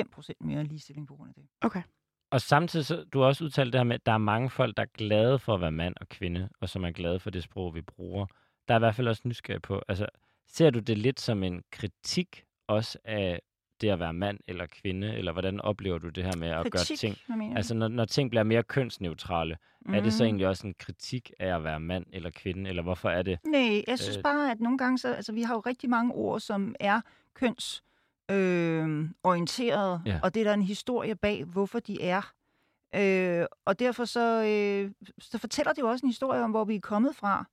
5% mere ligestilling på grund af det. Okay. Og samtidig, så, du har også udtalt det her med, at der er mange folk, der er glade for at være mand og kvinde, og som er glade for det sprog, vi bruger. Der er i hvert fald også nysgerrig på, altså, ser du det lidt som en kritik også af det at være mand eller kvinde, eller hvordan oplever du det her med at gøre ting? Altså, når, når ting bliver mere kønsneutrale, mm. er det så Mhm. egentlig også en kritik af at være mand eller kvinde, eller hvorfor er det? Nej, jeg synes Øh. bare, at nogle gange, så, altså vi har jo rigtig mange ord, som er køns øh, orienteret, Ja. og det er der en historie bag, hvorfor de er. Øh, og derfor så, øh, så fortæller det jo også en historie om, hvor vi er kommet fra.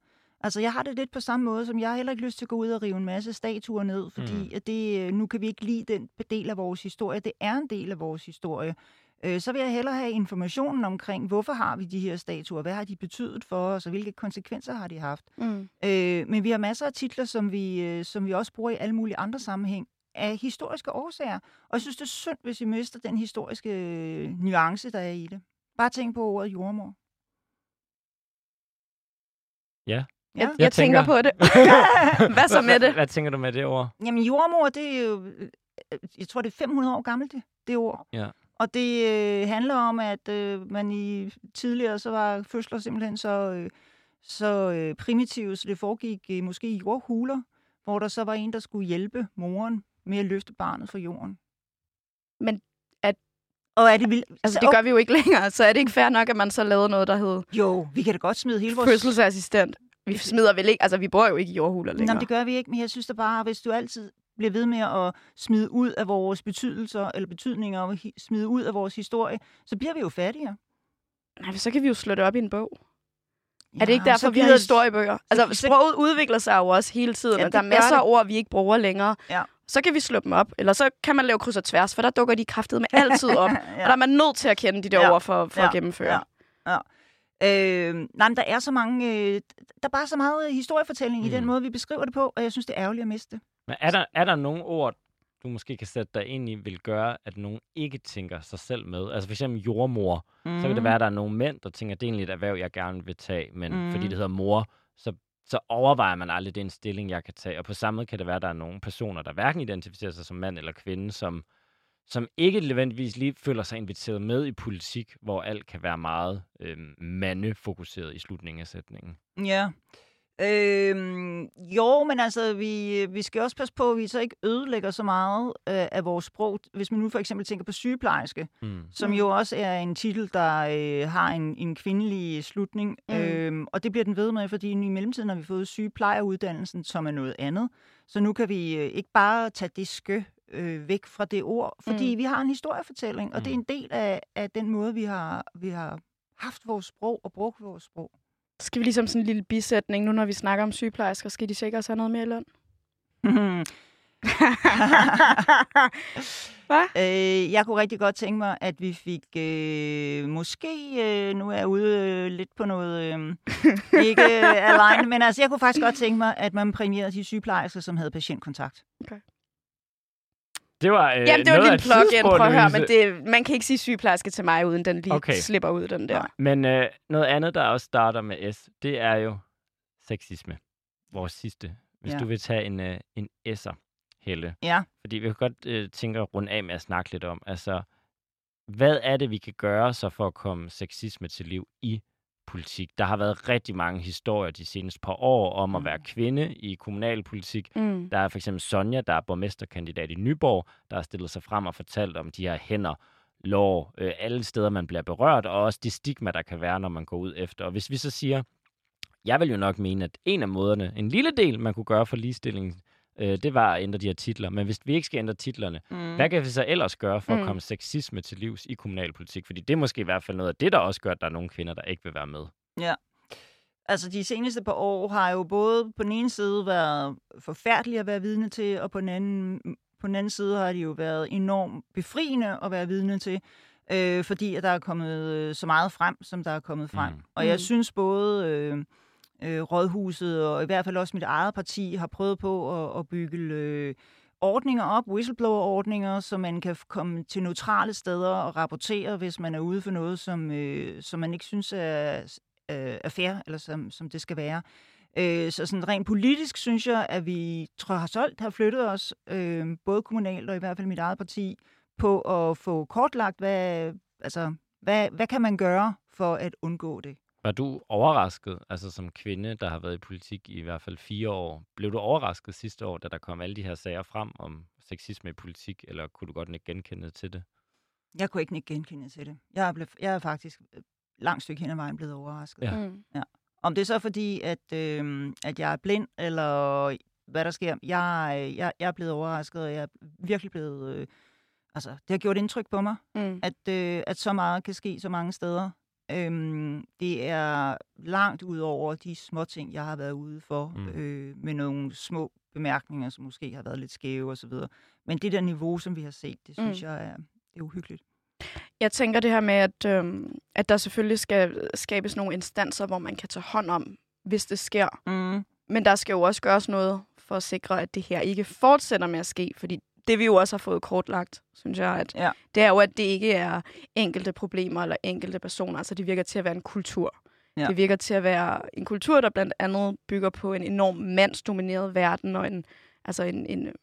Altså, jeg har det lidt på samme måde, som jeg har heller ikke lyst til at gå ud og rive en masse statuer ned, fordi Mm. at det, øh, nu kan vi ikke lide den del af vores historie. Det er en del af vores historie. Øh, så vil jeg hellere have informationen omkring, hvorfor har vi de her statuer, hvad har de betydet for os, og hvilke konsekvenser har de haft. Mm. Øh, men vi har masser af titler, som vi, øh, som vi også bruger i alle mulige andre sammenhæng af historiske årsager. Og jeg synes, det er synd, hvis vi mister den historiske øh, nuance, der er i det. Bare tænk på ordet jordmor. Ja. Ja. Jeg, jeg tænker på det. (laughs) Hvad så med det? hvad tænker du med det ord? Jamen jordmor, det er jo, øh, jeg tror, det er 500 år gammelt, det, det ord. Ja. Og det øh, handler om, at øh, man i tidligere, så var fødsler simpelthen så, øh, så øh, primitive, så det foregik øh, måske i jordhuler, hvor der så var en, der skulle hjælpe moren med at løfte barnet fra jorden. Men at- Og er det vildt? Altså, det gør vi jo ikke længere, så er det ikke fair nok, at man så lavede noget, der hed Jo, vi kan da godt smide hele vores... fødselsassistent. Vi smider vel ikke, altså vi bor jo ikke i jordhuler længere. men det gør vi ikke, men jeg synes da bare, hvis du altid bliver ved med at smide ud af vores betydelser, eller betydninger, og smide ud af vores historie, så bliver vi jo fattigere. Nej, så kan vi jo slå det op i en bog. Ja, Er det ikke derfor, vi har gider- historiebøger? Altså, så- sproget udvikler sig jo også hele tiden, Ja, og der er masser af ord, vi ikke bruger længere. Ja. Så kan vi slå dem op, eller så kan man lave kryds og tværs, for der dukker de kraftet med (laughs) altid op. Og der er man nødt til at kende de der Ja. ord for, for Ja. at gennemføre. Ja. Øh, nej, men der er så mange, øh, der er bare så meget historiefortælling mm. i den Mm. måde, vi beskriver det på, og jeg synes, det er ærgerligt at miste det. Men er der, er der nogle ord, du måske kan sætte dig ind i, vil gøre, at nogen ikke tænker sig selv med? Altså for eksempel jordmor. Mm. Så kan det være, at der er nogle mænd, der tænker, det er egentlig et erhverv, jeg gerne vil tage, men mm. Mm. fordi det hedder mor, så, så overvejer man aldrig, det er en stilling, jeg kan tage. Og på samme måde kan det være, at der er nogle personer, der hverken identificerer sig som mand eller kvinde, som, som ikke nødvendigvis lige føler sig inviteret med i politik, hvor alt kan være meget øh, mandefokuseret i slutningen af sætningen. Ja. Øhm, jo, men altså, vi, vi skal også passe på, at vi så ikke ødelægger så meget øh, af vores sprog. Hvis man nu for eksempel tænker på sygeplejerske, Mm. som jo også er en titel, der øh, har en, en kvindelig slutning. Mm. Øhm, og det bliver den ved med, fordi i mellemtiden har vi fået sygeplejeruddannelsen, som er noget andet. Så nu kan vi øh, ikke bare tage det skø øh, væk fra det ord, fordi Mm. mm. vi har en historiefortælling, og det er Mm. en del af, af den måde, vi har, vi har haft vores sprog og brugt vores sprog. Skal vi ligesom sådan en lille bisætning, nu når vi snakker om sygeplejersker, skal de sikkert også have noget mere i løn? (laughs) Hvad? Øh, jeg kunne rigtig godt tænke mig, at vi fik øh, måske, øh, nu er jeg ude øh, lidt på noget, øh, ikke øh, (laughs) alene, men altså jeg kunne faktisk godt tænke mig, at man præmierede de sygeplejersker, som havde patientkontakt. Det var, øh, Jamen, det var noget en af lille plug-in. Prøv at høre, men det, man kan ikke sige sygeplejerske til mig, uden den lige okay. slipper ud, den der. Men øh, noget andet, der også starter med S, det er jo sexisme. Vores sidste. Hvis Ja. du vil tage en, øh, en S'er, Helle. Ja. Fordi vi kan godt øh, tænke at runde af med at snakke lidt om, altså, hvad er det, vi kan gøre så for at komme sexisme til liv i politik? Der har været rigtig mange historier de seneste par år om at Mm. være kvinde i kommunalpolitik. Mm. Der er for eksempel Sonja, der er borgmesterkandidat i Nyborg, der har stillet sig frem og fortalt om de her hænder, lår, øh, alle steder, man bliver berørt, og også de stigma, der kan være, når man går ud efter. Og hvis vi så siger, jeg vil jo nok mene, at en af måderne, en lille del, man kunne gøre for ligestillingen, øh, det var at ændre de her titler. Men hvis vi ikke skal ændre titlerne, Mm. hvad kan vi så ellers gøre for at Mm. komme sexisme til livs i kommunalpolitik? Fordi det er måske i hvert fald noget af det, der også gør, at der er nogle kvinder, der ikke vil være med. Altså, de seneste par år har jo både på den ene side været forfærdelige at være vidne til, og på den anden, på den anden side har de jo været enormt befriende at være vidne til, øh, fordi at der er kommet øh, så meget frem, som der er kommet frem. Mm. Mm. Og jeg Mm. synes både øh, øh, Rådhuset og i hvert fald også mit eget parti har prøvet på at, at bygge øh, ordninger op, whistleblower-ordninger, så man kan komme til neutrale steder og rapportere, hvis man er ude for noget, som, øh, som man ikke synes er, øh, er fair, eller som, som det skal være. Øh, så sådan rent politisk synes jeg, at vi tror har solgt, har flyttet os, øh, både kommunalt og i hvert fald mit eget parti, på at få kortlagt, hvad, altså, hvad, hvad kan man gøre for at undgå det? Var du overrasket, altså som kvinde, der har været i politik i i hvert fald fire år, blev du overrasket sidste år, da der kom alle de her sager frem om sexisme i politik, eller kunne du godt ikke genkende til det? Jeg kunne ikke ikke genkende til det. Jeg er, blevet, jeg er faktisk et langt stykke hen ad vejen blevet overrasket. Ja. Mm. Om det er så fordi, at, øh, at jeg er blind, eller hvad der sker. Jeg, jeg, jeg er blevet overrasket, og jeg er virkelig blevet... Øh, altså, det har gjort indtryk på mig, Mm. at, øh, at så meget kan ske så mange steder. Øhm, det er langt ud over de små ting, jeg har været ude for, Mm. øh, med nogle små bemærkninger, som måske har været lidt skæve osv. Men det der niveau, som vi har set, det synes mm. jeg er, det er uhyggeligt. Jeg tænker det her med, at, øhm, at der selvfølgelig skal skabes nogle instanser, hvor man kan tage hånd om, hvis det sker. Mm. Men der skal jo også gøres noget for at sikre, at det her ikke fortsætter med at ske. Fordi det vi jo også har fået kortlagt, synes jeg, at Ja. det er jo, at det ikke er enkelte problemer eller enkelte personer. Altså det virker til at være en kultur. Ja. Det virker til at være en kultur, der blandt andet bygger på en enorm mandsdomineret verden og en, altså en, en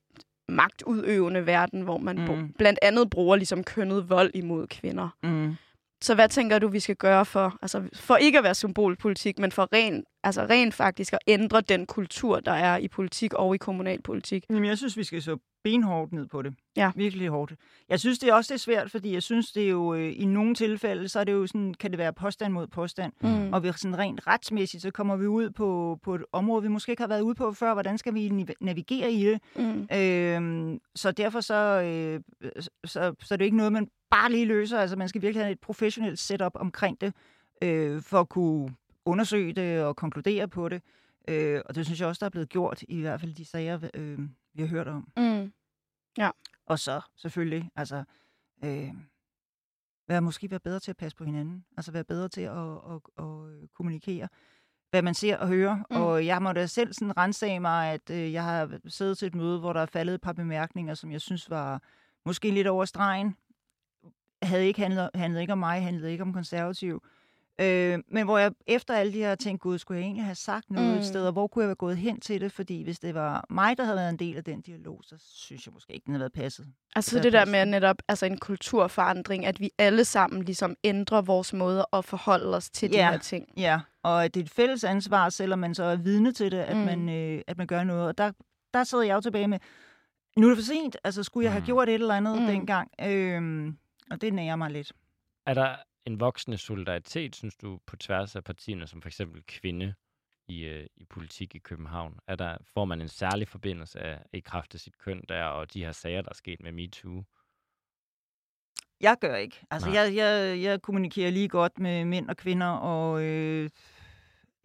magtudøvende verden, hvor man Mm. blandt andet bruger ligesom kønnet vold imod kvinder. Mm. Så hvad tænker du, vi skal gøre for, altså for ikke at være symbolpolitik, men for rent, altså rent faktisk at ændre den kultur, der er i politik og i kommunalpolitik? Jamen, jeg synes, vi skal så benhårdt ned på det. Ja. Virkelig hårdt. Jeg synes, det er også det er svært, fordi jeg synes, det er jo øh, i nogle tilfælde, så er det jo sådan, kan det være påstand mod påstand. Mm. Og vi sådan rent retsmæssigt, så kommer vi ud på, på et område, vi måske ikke har været ude på før. Hvordan skal vi navigere i det? Mm. Øhm, så derfor så, øh, så, så er det ikke noget, man bare lige løser. Altså, man skal virkelig have et professionelt setup omkring det, øh, for at kunne undersøge det og konkludere på det. Øh, og det synes jeg også, der er blevet gjort, i hvert fald de sager, øh, vi har hørt om. Mm. Og så selvfølgelig, altså, øh, være, måske være bedre til at passe på hinanden. Altså være bedre til at, at, at, at kommunikere, hvad man ser og hører. Mm. Og jeg må da selv sådan rensage mig, at øh, jeg har siddet til et møde, hvor der er faldet et par bemærkninger, som jeg synes var måske lidt over stregen. Havde ikke handlet, handlede ikke om mig, handlede ikke om konservativ. Øh, men hvor jeg efter alle de her ting, gud, skulle jeg egentlig have sagt noget Mm. mm. et sted, og hvor kunne jeg være gået hen til det? Fordi hvis det var mig, der havde været en del af den dialog, så synes jeg måske ikke, den havde været passet. Altså Det det der passende. med netop altså en kulturforandring, at vi alle sammen ligesom ændrer vores måde at forholde os til de Ja. her ting. Ja, og at det er et fælles ansvar, selvom man så er vidne til det, at, Mm. mm. man, øh, at man gør noget. Og der, der sidder jeg jo tilbage med, nu er det for sent, altså skulle jeg have Mm. gjort et eller andet Mm. mm. dengang? Øhm, og det nærer mig lidt. Er der en voksende solidaritet, synes du, på tværs af partierne, som for eksempel kvinde i, øh, i politik i København? Er der, får man en særlig forbindelse af i kraft af sit køn der, og de her sager, der er sket med MeToo? Jeg gør ikke. Altså, Nej. jeg, jeg, jeg kommunikerer lige godt med mænd og kvinder, og øh,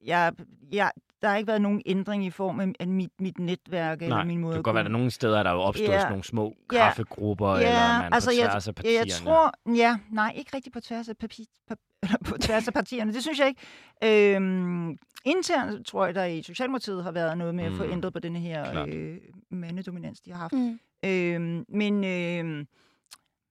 jeg, jeg, der har ikke været nogen ændring i form af, af mit, mit netværk eller Nej, min måde det kan godt være, der er nogle steder, der er jo opstået Ja, sådan nogle små ja, kaffegrupper, eller man altså, på jeg- tværs af Ja, partierne. jeg tror, ja, nej, ikke rigtig på tværs af, papi, pap, eller (laughs) på tværs af partierne. Det synes jeg ikke. Øhm, internt tror jeg, der i Socialdemokratiet har været noget med at få Mm, ændret på denne her klart. øh, mandedominans, de har haft. Mm. Øhm, men øh,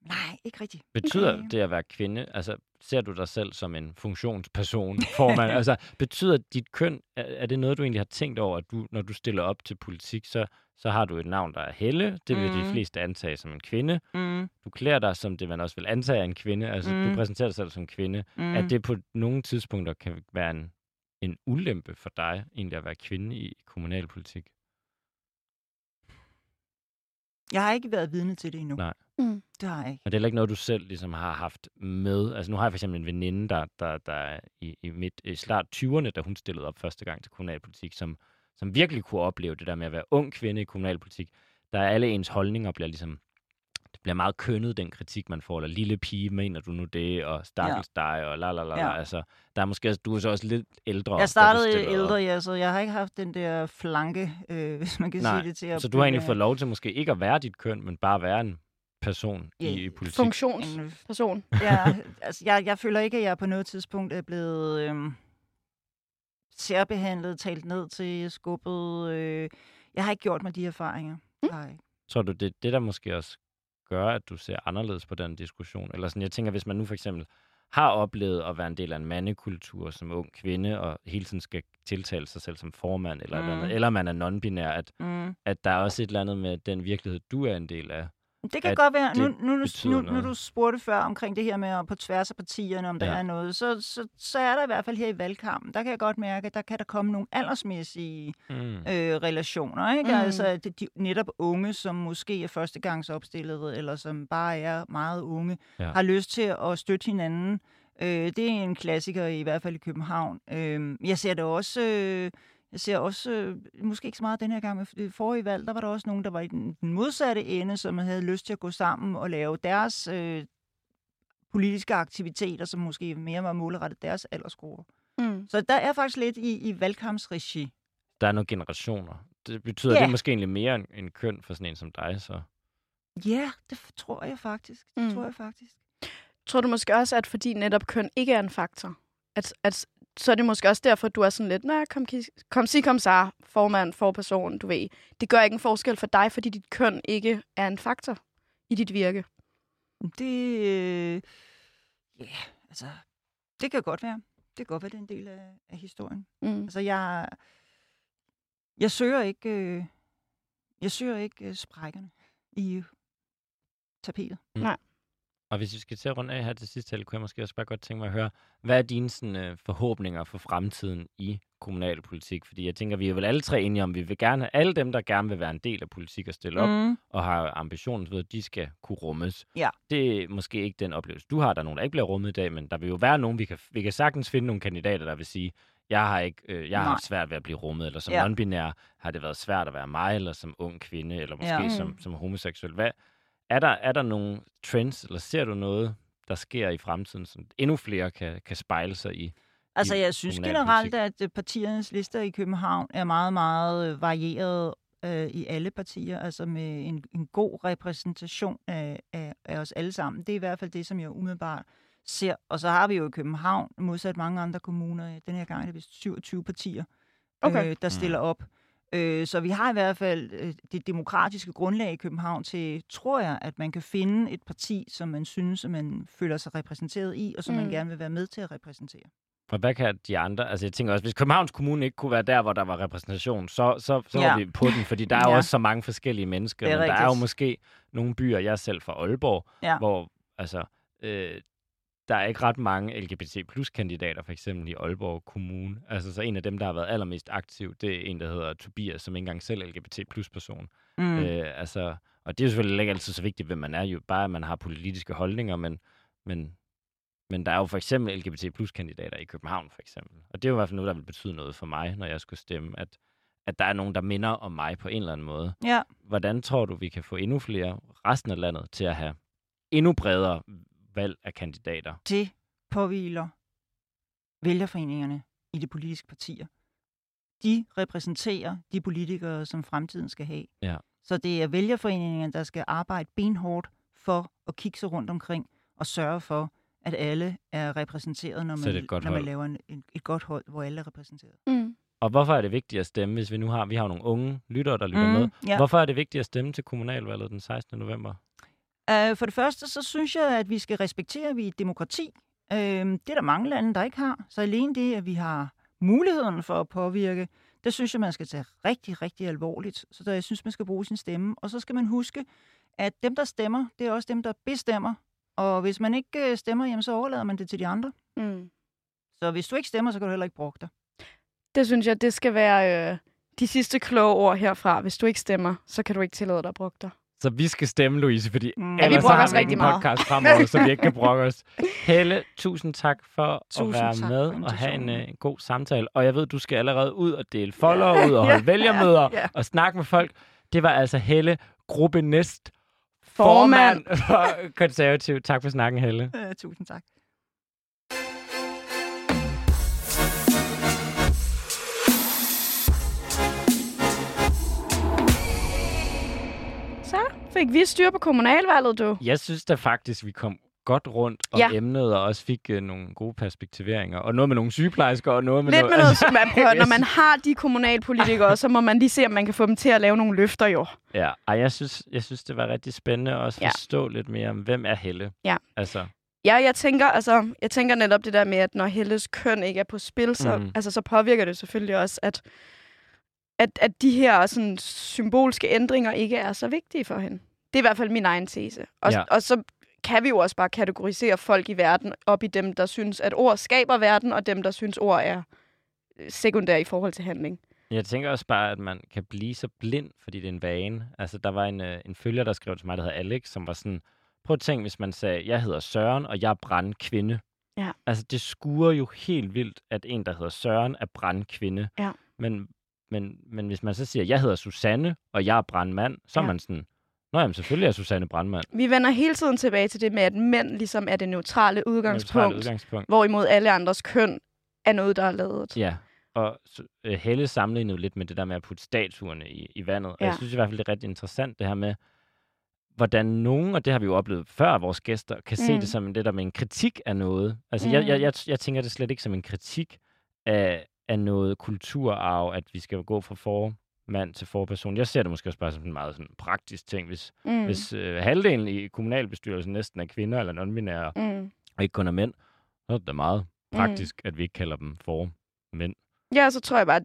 nej, ikke rigtigt. Betyder Okay. det at være kvinde, altså ser du dig selv som en funktionsperson, formand? altså betyder dit køn, er, er det noget, du egentlig har tænkt over, at du, når du stiller op til politik, så, så har du et navn, der er Helle, det vil mm. de fleste antage som en kvinde. Mm, Du klæder dig, som det man også vil antage er en kvinde, altså mm. du præsenterer dig selv som kvinde. Mm. At det på nogle tidspunkter kan være en, en ulempe for dig, egentlig at være kvinde i kommunalpolitik? Jeg har ikke været vidne til det endnu. Nej. Mm. Det har jeg ikke. Men det er heller ikke noget, du selv ligesom har haft med. Altså nu har jeg for eksempel en veninde, der, der, der er i, i, midt, i start 20'erne, da hun stillede op første gang til kommunalpolitik, som, som virkelig kunne opleve det der med at være ung kvinde i kommunalpolitik. Der er alle ens holdninger bliver ligesom, det bliver meget kønnet, den kritik, man får. Eller lille pige, mener du nu det? Og stakkels ja. dig, og la la la. Ja. Altså, der er måske, også- du er så også lidt ældre. Jeg startede stillede op. ældre, ja, så jeg har ikke haft den der flanke, øh, (laughs) hvis man kan Nej, sige det til at Så du har egentlig fået lov til måske ikke at være dit køn, men bare være en person Ja, i, i politik. Funktionsperson. Ja, altså, jeg, jeg føler ikke, at jeg på noget tidspunkt er blevet øhm, særbehandlet, talt ned til, skubbet. Øh, jeg har ikke gjort mig de erfaringer. Mm. Nej. Tror du, det er det, der måske også gør, at du ser anderledes på den diskussion? Eller sådan, jeg tænker, hvis man nu for eksempel har oplevet at være en del af en mandekultur som ung kvinde, og hele tiden skal tiltale sig selv som formand, eller, mm. Mm. eller, andet, eller man er non-binær, at, Mm. at der er også et eller andet med den virkelighed, du er en del af. Det kan godt være. Nu, det nu, nu, nu, nu du spurgte før omkring det her med at på tværs af partierne, om der Ja. er noget, så, så, så er der i hvert fald her i valgkampen, der kan jeg godt mærke, at der kan der komme nogle aldersmæssige Mm. øh, relationer. Ikke? Mm. Altså de, de, netop unge, som måske er førstegangsopstillede, eller som bare er meget unge, ja. har lyst til at støtte hinanden. Øh, det er en klassiker, i hvert fald i København. Øh, jeg ser det også... Øh, jeg ser også, øh, måske ikke så meget den her gang, men det forrige valg, der var der også nogen, der var i den, modsatte ende, som havde lyst til at gå sammen og lave deres øh, politiske aktiviteter, som måske mere var målrettet deres aldersgrupper. Mm. Så der er faktisk lidt i, i valgkampsregi. Der er nogle generationer. Det betyder, Ja. det måske egentlig mere end, end køn for sådan en som dig, så. Ja, det tror jeg faktisk. Det mm. tror jeg faktisk. Tror du måske også, at fordi netop køn ikke er en faktor, at, at så er det måske også derfor, du er sådan lidt, nej, kom, kom sig, kom så, formand, forperson, du ved. Det gør ikke en forskel for dig, fordi dit køn ikke er en faktor i dit virke. Det, øh, ja, altså, det kan godt være. Det kan godt være, det er en del af, af historien. Mm. Altså, jeg, jeg søger ikke, øh, jeg søger ikke øh, sprækkerne i tapetet. Og hvis vi skal til at runde af her til sidst, kunne jeg måske også bare godt tænke mig at høre, hvad er dine sådan, øh, forhåbninger for fremtiden i kommunalpolitik? Fordi jeg tænker, vi er vel alle tre enige om, vi vil gerne, alle dem, der gerne vil være en del af politik og stille op, Mm. og har ambitionen, så ved, at de skal kunne rummes. Ja. Det er måske ikke den oplevelse, du har. Der er nogen, der ikke bliver rummet i dag, men der vil jo være nogen, vi kan, vi kan sagtens finde nogle kandidater, der vil sige, jeg har ikke, øh, jeg har haft svært ved at blive rummet, eller som Ja. non-binær har det været svært at være mig, eller som ung kvinde, eller måske Ja. ja. som, som homoseksuel. Hvad, er, der, er der nogle trends, eller ser du noget, der sker i fremtiden, som endnu flere kan, kan spejle sig i? Altså, i jeg synes generelt, at øh, partiernes lister i København er meget, meget øh, varieret øh, i alle partier, altså med en, en god repræsentation af, af, af os alle sammen. Det er i hvert fald det, som jeg umiddelbart ser. Og så har vi jo i København, modsat mange andre kommuner, den her gang er det vist 27 partier, Okay. øh, der stiller op. Øh, så vi har i hvert fald øh, det demokratiske grundlag i København til, tror jeg, at man kan finde et parti, som man synes, at man føler sig repræsenteret i, og som mm. Man gerne vil være med til at repræsentere. Og hvad kan de andre? Altså jeg tænker også, hvis Københavns Kommune ikke kunne være der, hvor der var repræsentation, så, så, så Ja. var vi på den, fordi der er (laughs) jo Ja. også så mange forskellige mennesker. Det er men der er jo rigtigt. måske nogle byer, jeg er selv fra Aalborg, Ja. hvor altså, øh, der er ikke ret mange LGBT plus kandidater, for eksempel i Aalborg Kommune. Altså så en af dem, der har været allermest aktiv, det er en, der hedder Tobias, som ikke engang selv er LGBT plus person. Mm. Øh, altså, og det er jo selvfølgelig ikke altid så vigtigt, hvem man er, jo bare at man har politiske holdninger, men, men, men der er jo for eksempel LGBT plus kandidater i København, for eksempel. Og det er jo i hvert fald noget, der vil betyde noget for mig, når jeg skulle stemme, at, at der er nogen, der minder om mig på en eller anden måde. Ja. Hvordan tror du, vi kan få endnu flere resten af landet til at have endnu bredere valg af kandidater? det påviler vælgerforeningerne i de politiske partier. de repræsenterer de politikere, som fremtiden skal have. Ja. Så det er vælgerforeningerne, der skal arbejde benhårdt for at kigge sig rundt omkring og sørge for, at alle er repræsenteret, når man, når man hold. laver en, en, et godt hold, hvor alle er repræsenteret. Mm. Og hvorfor er det vigtigt at stemme, hvis vi nu har, vi har nogle unge lyttere, der lytter Mm, med? ja. Hvorfor er det vigtigt at stemme til kommunalvalget den 16. november? Uh, for det første, så synes jeg, at vi skal respektere, at vi er et demokrati. Uh, det er der mange lande, der ikke har. Så alene det, at vi har muligheden for at påvirke, det synes jeg, man skal tage rigtig, rigtig alvorligt. Så der, jeg synes, man skal bruge sin stemme. Og så skal man huske, at dem, der stemmer, det er også dem, der bestemmer. Og hvis man ikke øh, stemmer, jamen, så overlader man det til de andre. Mm. Så hvis du ikke stemmer, så kan du heller ikke bruge dig. Det synes jeg, det skal være øh, de sidste kloge ord herfra. Hvis du ikke stemmer, så kan du ikke tillade dig at bruge dig. Så vi skal stemme, Louise, fordi Mm. Ja, vi ellers så brokker har os vi ikke rigtig en podcast fremover, så vi ikke kan brokke os. (laughs) Helle, tusind tak for Tusind at være tak med og have en uh, god samtale. Og jeg ved, du skal allerede ud og dele follower ud og (laughs) holde vælgermøder ja. og snakke med folk. Det var altså Helle, gruppe næst Formand. formand for konservativ. Tak for snakken, Helle. Uh, tusind tak. Fik vi styr på kommunalvalget, du. Jeg synes da faktisk, vi kom godt rundt om Ja. emnet, og også fik uh, nogle gode perspektiveringer. Og noget med nogle sygeplejersker, og noget med Lidt noget... med noget, (laughs) man prøver. Når man har de kommunalpolitikere, så må man lige se, om man kan få dem til at lave nogle løfter, jo. Ja, Ej, jeg synes, jeg synes, det var rigtig spændende at også Ja. forstå lidt mere om, hvem er Helle? Ja. Altså, Ja, jeg tænker, altså, jeg tænker netop det der med, at når Helles køn ikke er på spil, så, mm. altså, så påvirker det selvfølgelig også, at, at, at de her sådan, symbolske ændringer ikke er så vigtige for hende. Det er i hvert fald min egen tese. Og, Ja. og så kan vi jo også bare kategorisere folk i verden op i dem, der synes, at ord skaber verden, og dem, der synes, ord er øh, sekundære i forhold til handling. jeg tænker også bare, at man kan blive så blind, fordi det er en vane. Altså, der var en, øh, en følger, der skrev til mig, der hedder Alex, som var sådan, prøv at tænke, hvis man sagde, jeg hedder Søren, og jeg er brandkvinde. Ja. Altså, det skuer jo helt vildt, at en, der hedder Søren, er brandkvinde. Ja. Men, men, men hvis man så siger, jeg hedder Susanne, og jeg er brandmand, så er Ja. man sådan, Nå jamen, selvfølgelig er Susanne brandmand. Vi vender hele tiden tilbage til det med, at mænd ligesom er det neutrale udgangspunkt, Neutralt udgangspunkt. hvorimod alle andres køn er noget, der er lavet. Ja, og øh, Helle sammenlignede lidt med det der med at putte statuerne i, i vandet. Og Ja. jeg synes i hvert fald, det er rigtig interessant, det her med, hvordan nogen, og det har vi jo oplevet før af vores gæster, kan mm. se Mm. det som det der med en kritik af noget. Altså, mm. jeg, Mm. jeg, jeg, jeg tænker det slet ikke som en kritik af, af noget kulturarv, at vi skal gå fra formand til forperson. Jeg ser det måske også bare som en meget sådan, praktisk ting. Hvis, mm. Mm. hvis øh, halvdelen i kommunalbestyrelsen næsten er kvinder eller non-binære, Mm. og ikke kun er mænd, så er det da meget praktisk, at vi ikke kalder dem for mænd. Ja, så tror jeg bare, at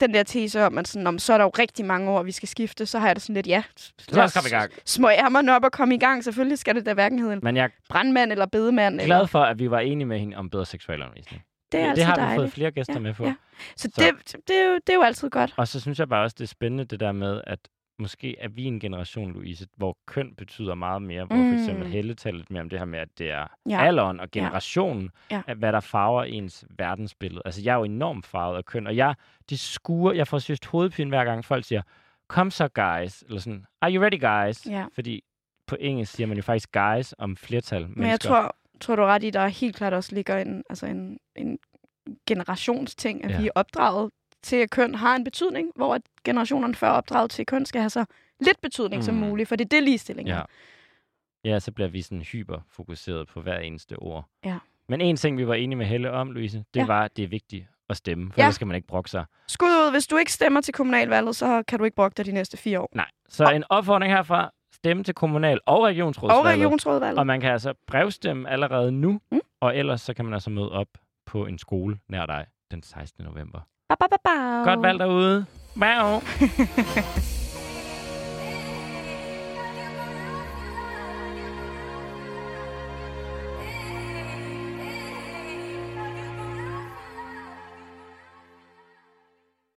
den der tese om, at sådan, om, så er der jo rigtig mange år, vi skal skifte, så har jeg det sådan lidt, ja, Så os komme i gang. små ærmerne op og komme i gang. Selvfølgelig skal det da hverken hedde en Men jeg er brandmand eller bedemand. glad Eller... for, at vi var enige med hende om bedre seksualundervisning. Det er det altid har vi dejligt. fået flere gæster Ja, med på. ja. Så, Så- Det, det, er jo, det er jo altid godt. Og så synes jeg bare også, det er spændende det der med, at måske er vi en generation, Louise, hvor køn betyder meget mere. Hvor for eksempel Mm. Helle taler lidt mere om det her med, at det er Ja. alderen og generationen, Ja. At hvad der farver ens verdensbillede. Altså, jeg er jo enormt farvet af køn, og jeg, det skuer, jeg får seriøst hovedpine hver gang folk siger, kom så guys, eller sådan, are you ready guys? Ja. Fordi på engelsk siger man jo faktisk guys om flertal Men jeg mennesker. tror, tror du ret i, der helt klart også ligger en, altså en, en generationsting, at Ja. vi er opdraget til, at køn har en betydning, hvor at generationerne før opdraget til, at køn skal have så lidt betydning mm. som muligt, for det er det ligestilling. Ja. Ja, så bliver vi sådan hyperfokuseret på hver eneste ord. Ja. Men en ting, vi var enige med Helle om, Louise, det Ja. var, at det er vigtigt at stemme, for Ja. ellers skal man ikke brokke sig. Skud ud, hvis du ikke stemmer til kommunalvalget, så kan du ikke brokke dig de næste fire år. Nej. Så en opfordring herfra, stemme til kommunal- og Og regionsrådsvalget. Og man kan altså brevstemme allerede nu, Mm. og ellers så kan man altså møde op på en skole nær dig den 16. november. Ba, ba, ba, ba. Godt valg derude. Wow. (laughs)